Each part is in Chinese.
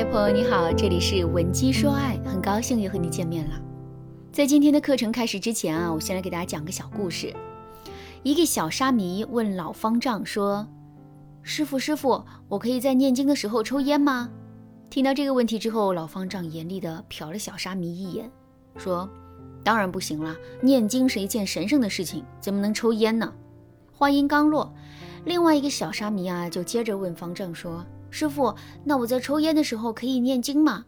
嗨，朋友你好，这里是文姬说爱，很高兴又和你见面了。在今天的课程开始之前啊，我先来给大家讲个小故事。一个小沙弥问老方丈说：“师傅，师傅，我可以在念经的时候抽烟吗？”听到这个问题之后，老方丈严厉地瞟了小沙弥一眼，说：“当然不行了，念经是一件神圣的事情，怎么能抽烟呢？”话音刚落，另外一个小沙弥啊，就接着问方丈说。师傅，那我在抽烟的时候可以念经吗？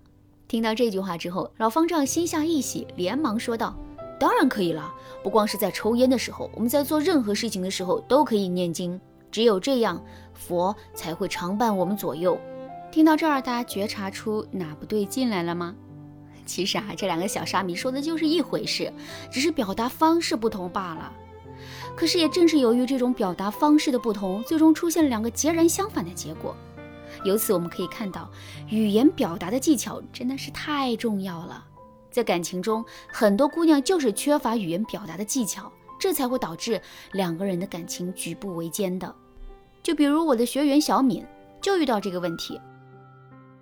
听到这句话之后，老方丈心下一喜，连忙说道：“当然可以了。不光是在抽烟的时候，我们在做任何事情的时候都可以念经。只有这样，佛才会常伴我们左右。”听到这儿，大家觉察出哪不对劲来了吗？其实啊，这两个小沙弥说的就是一回事，只是表达方式不同罢了。可是也正是由于这种表达方式的不同，最终出现了两个截然相反的结果。由此我们可以看到，语言表达的技巧真的是太重要了。在感情中，很多姑娘就是缺乏语言表达的技巧，这才会导致两个人的感情举步维艰的。就比如我的学员小敏，就遇到这个问题。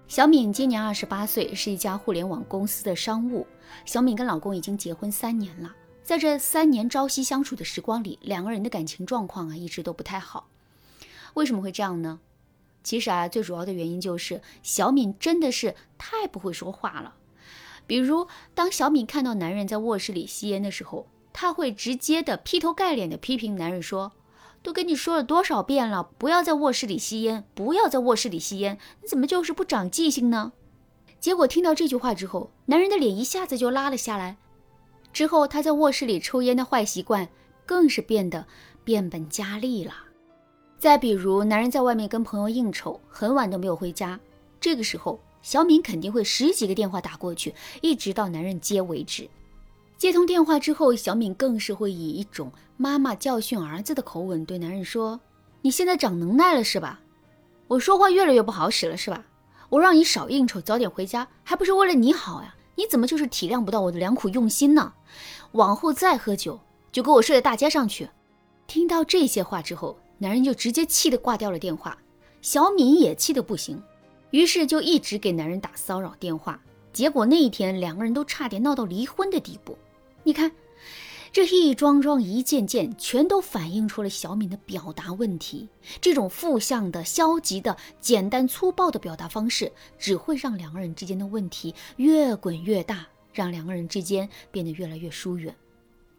小敏今年二十八岁，是一家互联网公司的商务。小敏跟老公已经结婚三年了，在这三年朝夕相处的时光里，两个人的感情状况啊，一直都不太好。为什么会这样呢？其实啊，最主要的原因就是小敏真的是太不会说话了。比如，当小敏看到男人在卧室里吸烟的时候，她会直接的劈头盖脸的批评男人说：“都跟你说了多少遍了，不要在卧室里吸烟，不要在卧室里吸烟，你怎么就是不长记性呢？”结果听到这句话之后，男人的脸一下子就拉了下来。之后他在卧室里抽烟的坏习惯更是变得变本加厉了。再比如，男人在外面跟朋友应酬，很晚都没有回家，这个时候，小敏肯定会十几个电话打过去，一直到男人接为止。接通电话之后，小敏更是会以一种妈妈教训儿子的口吻对男人说：“你现在长能耐了是吧？我说话越来越不好使了是吧？我让你少应酬，早点回家，还不是为了你好呀？你怎么就是体谅不到我的良苦用心呢？往后再喝酒，就给我睡在大街上去。”听到这些话之后。男人就直接气得挂掉了电话，小敏也气得不行，于是就一直给男人打骚扰电话。结果那一天，两个人都差点闹到离婚的地步。你看，这一桩桩、一件件，全都反映出了小敏的表达问题。这种负向的、消极的、简单粗暴的表达方式，只会让两个人之间的问题越滚越大，让两个人之间变得越来越疏远。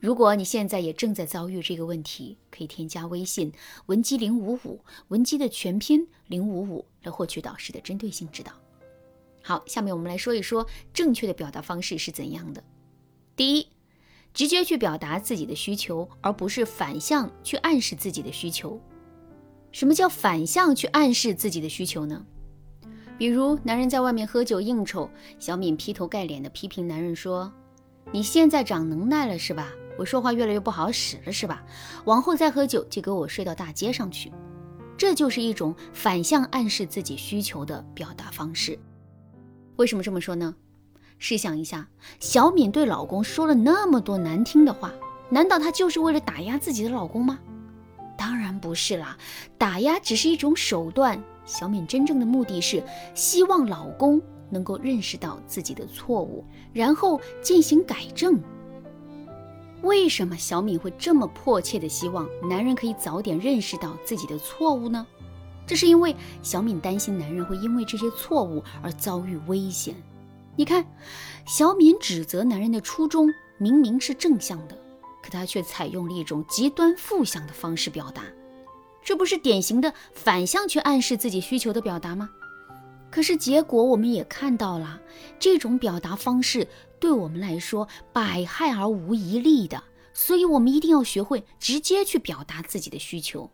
如果你现在也正在遭遇这个问题，可以添加微信文姬零五五，文姬的全拼零五五，来获取导师的针对性指导。好，下面我们来说一说正确的表达方式是怎样的。第一，直接去表达自己的需求，而不是反向去暗示自己的需求。什么叫反向去暗示自己的需求呢？比如男人在外面喝酒应酬，小敏劈头盖脸的批评男人说：“你现在长能耐了是吧？”我说话越来越不好使了，是吧？往后再喝酒就给我睡到大街上去，这就是一种反向暗示自己需求的表达方式。为什么这么说呢？试想一下，小敏对老公说了那么多难听的话，难道她就是为了打压自己的老公吗？当然不是啦，打压只是一种手段。小敏真正的目的是希望老公能够认识到自己的错误，然后进行改正。为什么小敏会这么迫切的希望男人可以早点认识到自己的错误呢？这是因为小敏担心男人会因为这些错误而遭遇危险。你看，小敏指责男人的初衷明明是正向的，可她却采用了一种极端负向的方式表达，这不是典型的反向去暗示自己需求的表达吗？可是结果我们也看到了，这种表达方式对我们来说百害而无一利的，所以我们一定要学会直接去表达自己的需求。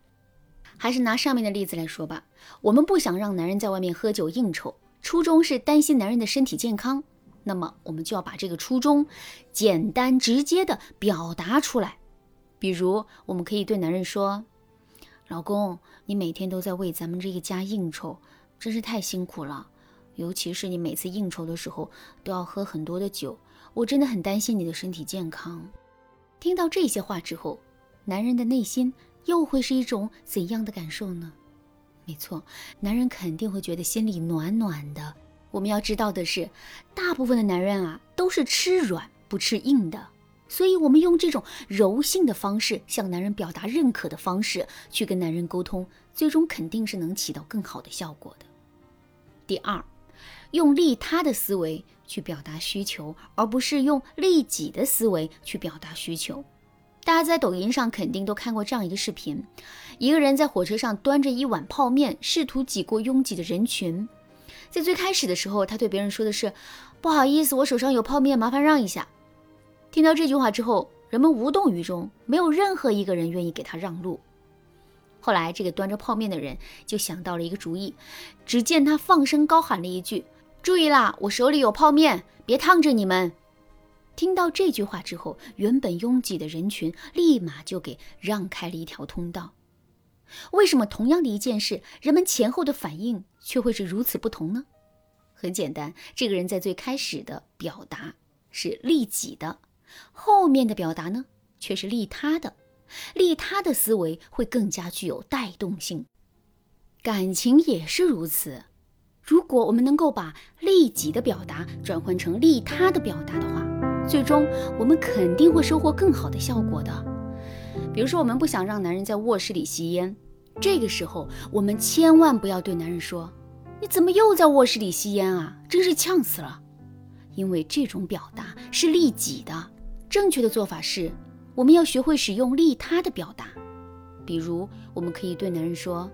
还是拿上面的例子来说吧，我们不想让男人在外面喝酒应酬，初衷是担心男人的身体健康，那么我们就要把这个初衷简单直接的表达出来。比如，我们可以对男人说：“老公，你每天都在为咱们这个家应酬。”真是太辛苦了，尤其是你每次应酬的时候都要喝很多的酒，我真的很担心你的身体健康。听到这些话之后，男人的内心又会是一种怎样的感受呢？没错，男人肯定会觉得心里暖暖的，我们要知道的是，大部分的男人啊都是吃软不吃硬的，所以我们用这种柔性的方式向男人表达认可的方式去跟男人沟通，最终肯定是能起到更好的效果的。第二，用利他的思维去表达需求，而不是用利己的思维去表达需求。大家在抖音上肯定都看过这样一个视频：一个人在火车上端着一碗泡面，试图挤过拥挤的人群。在最开始的时候，他对别人说的是：“不好意思，我手上有泡面，麻烦让一下。”听到这句话之后，人们无动于衷，没有任何一个人愿意给他让路。后来，这个端着泡面的人就想到了一个主意，只见他放声高喊了一句：“注意啦，我手里有泡面，别烫着你们。”听到这句话之后，原本拥挤的人群立马就给让开了一条通道。为什么同样的一件事，人们前后的反应却会是如此不同呢？很简单，这个人在最开始的表达是利己的，后面的表达呢却是利他的。利他的思维会更加具有带动性。感情也是如此。如果我们能够把利己的表达转换成利他的表达的话，最终，我们肯定会收获更好的效果的。比如说，我们不想让男人在卧室里吸烟，这个时候，我们千万不要对男人说：“你怎么又在卧室里吸烟啊？真是呛死了！”因为这种表达是利己的。正确的做法是，我们要学会使用利他的表达。比如，我们可以对男人说：“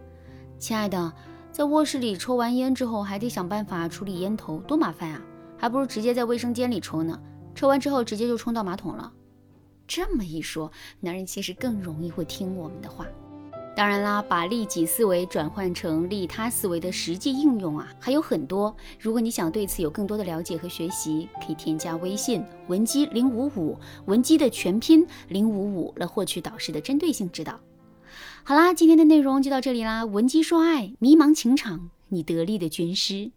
亲爱的，在卧室里抽完烟之后，还得想办法处理烟头，多麻烦啊！还不如直接在卫生间里抽呢。”抽完之后直接就冲到马桶了，这么一说，男人其实更容易会听我们的话。当然啦，把利己思维转换成利他思维的实际应用啊，还有很多。如果你想对此有更多的了解和学习，可以添加微信文姬零五五，文姬的全拼零五五，来获取导师的针对性指导。好啦，今天的内容就到这里啦。文姬说爱，迷茫情场，你得力的军师。